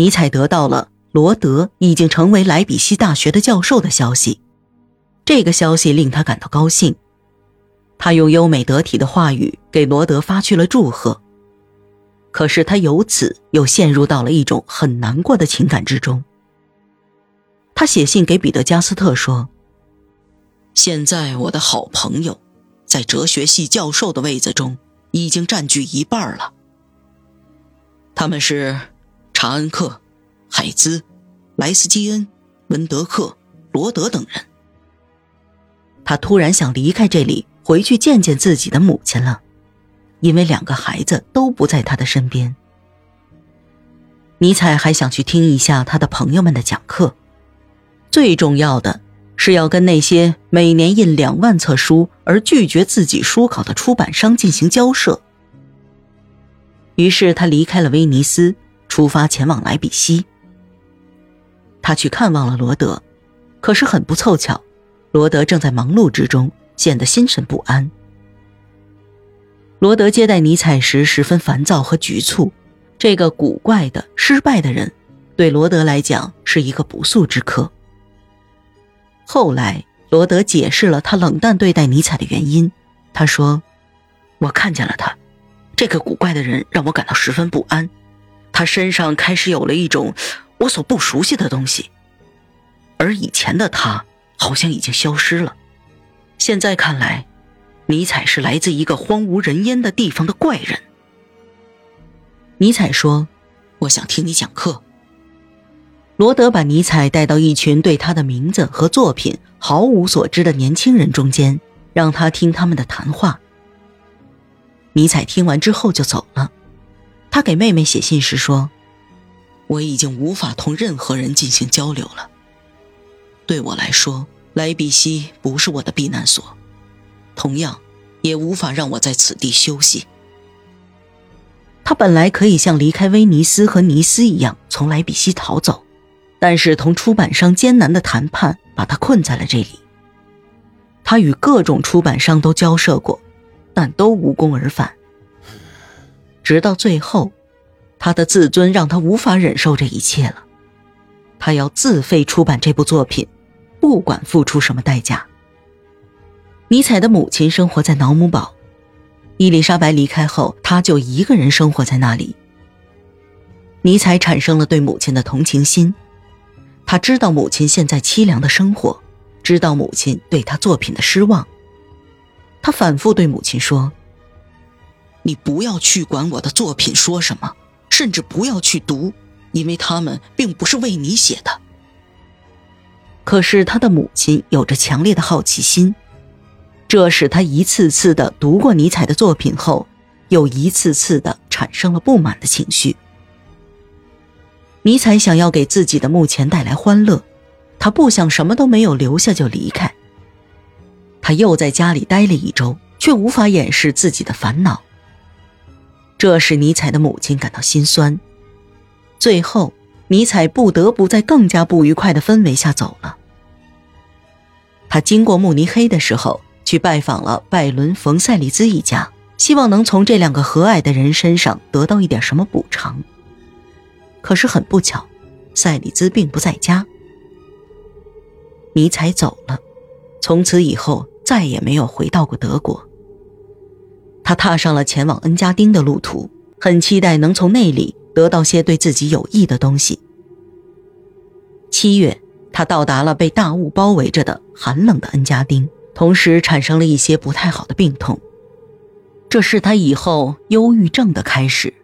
尼采得到了罗德已经成为莱比锡大学的教授的消息。这个消息令他感到高兴，他用优美得体的话语给罗德发去了祝贺。可是他由此又陷入到了一种很难过的情感之中。他写信给彼得加斯特说：“现在我的好朋友，在哲学系教授的位子中已经占据一半了。他们是查恩克、海兹、莱斯基恩、文德克、罗德等人。”他突然想离开这里，回去见见自己的母亲了。因为两个孩子都不在他的身边，尼采还想去听一下他的朋友们的讲课。最重要的是要跟那些每年印两万册书而拒绝自己书稿的出版商进行交涉。于是他离开了威尼斯，出发前往莱比锡。他去看望了罗德，可是很不凑巧，罗德正在忙碌之中，显得心神不安。罗德接待尼采时十分烦躁和局促，这个古怪的失败的人，对罗德来讲是一个不速之客。后来，罗德解释了他冷淡对待尼采的原因。他说：“我看见了他，这个古怪的人让我感到十分不安。他身上开始有了一种我所不熟悉的东西，而以前的他好像已经消失了。现在看来。”尼采是来自一个荒无人烟的地方的怪人。尼采说：“我想听你讲课。”罗德把尼采带到一群对他的名字和作品毫无所知的年轻人中间，让他听他们的谈话。尼采听完之后就走了。他给妹妹写信时说：“我已经无法同任何人进行交流了。对我来说，莱比锡不是我的避难所。”同样，也无法让我在此地休息。他本来可以像离开威尼斯和尼斯一样从莱比锡逃走，但是同出版商艰难的谈判把他困在了这里。他与各种出版商都交涉过，但都无功而返。直到最后，他的自尊让他无法忍受这一切了。他要自费出版这部作品，不管付出什么代价。尼采的母亲生活在瑙姆堡，伊丽莎白离开后，他就一个人生活在那里。尼采产生了对母亲的同情心，他知道母亲现在凄凉的生活，知道母亲对他作品的失望。他反复对母亲说：“你不要去管我的作品说什么，甚至不要去读，因为他们并不是为你写的。”可是他的母亲有着强烈的好奇心。这使他一次次的读过尼采的作品后，又一次次的产生了不满的情绪。尼采想要给自己的墓前带来欢乐，他不想什么都没有留下就离开。他又在家里待了一周，却无法掩饰自己的烦恼。这使尼采的母亲感到心酸。最后，尼采不得不在更加不愉快的氛围下走了。他经过慕尼黑的时候。去拜访了拜伦·冯·塞里兹一家，希望能从这两个和蔼的人身上得到一点什么补偿。可是很不巧，塞里兹并不在家。尼采走了，从此以后再也没有回到过德国。他踏上了前往恩加丁的路途，很期待能从那里得到些对自己有益的东西。七月，他到达了被大雾包围着的寒冷的恩加丁。同时产生了一些不太好的病痛，这是他以后忧郁症的开始。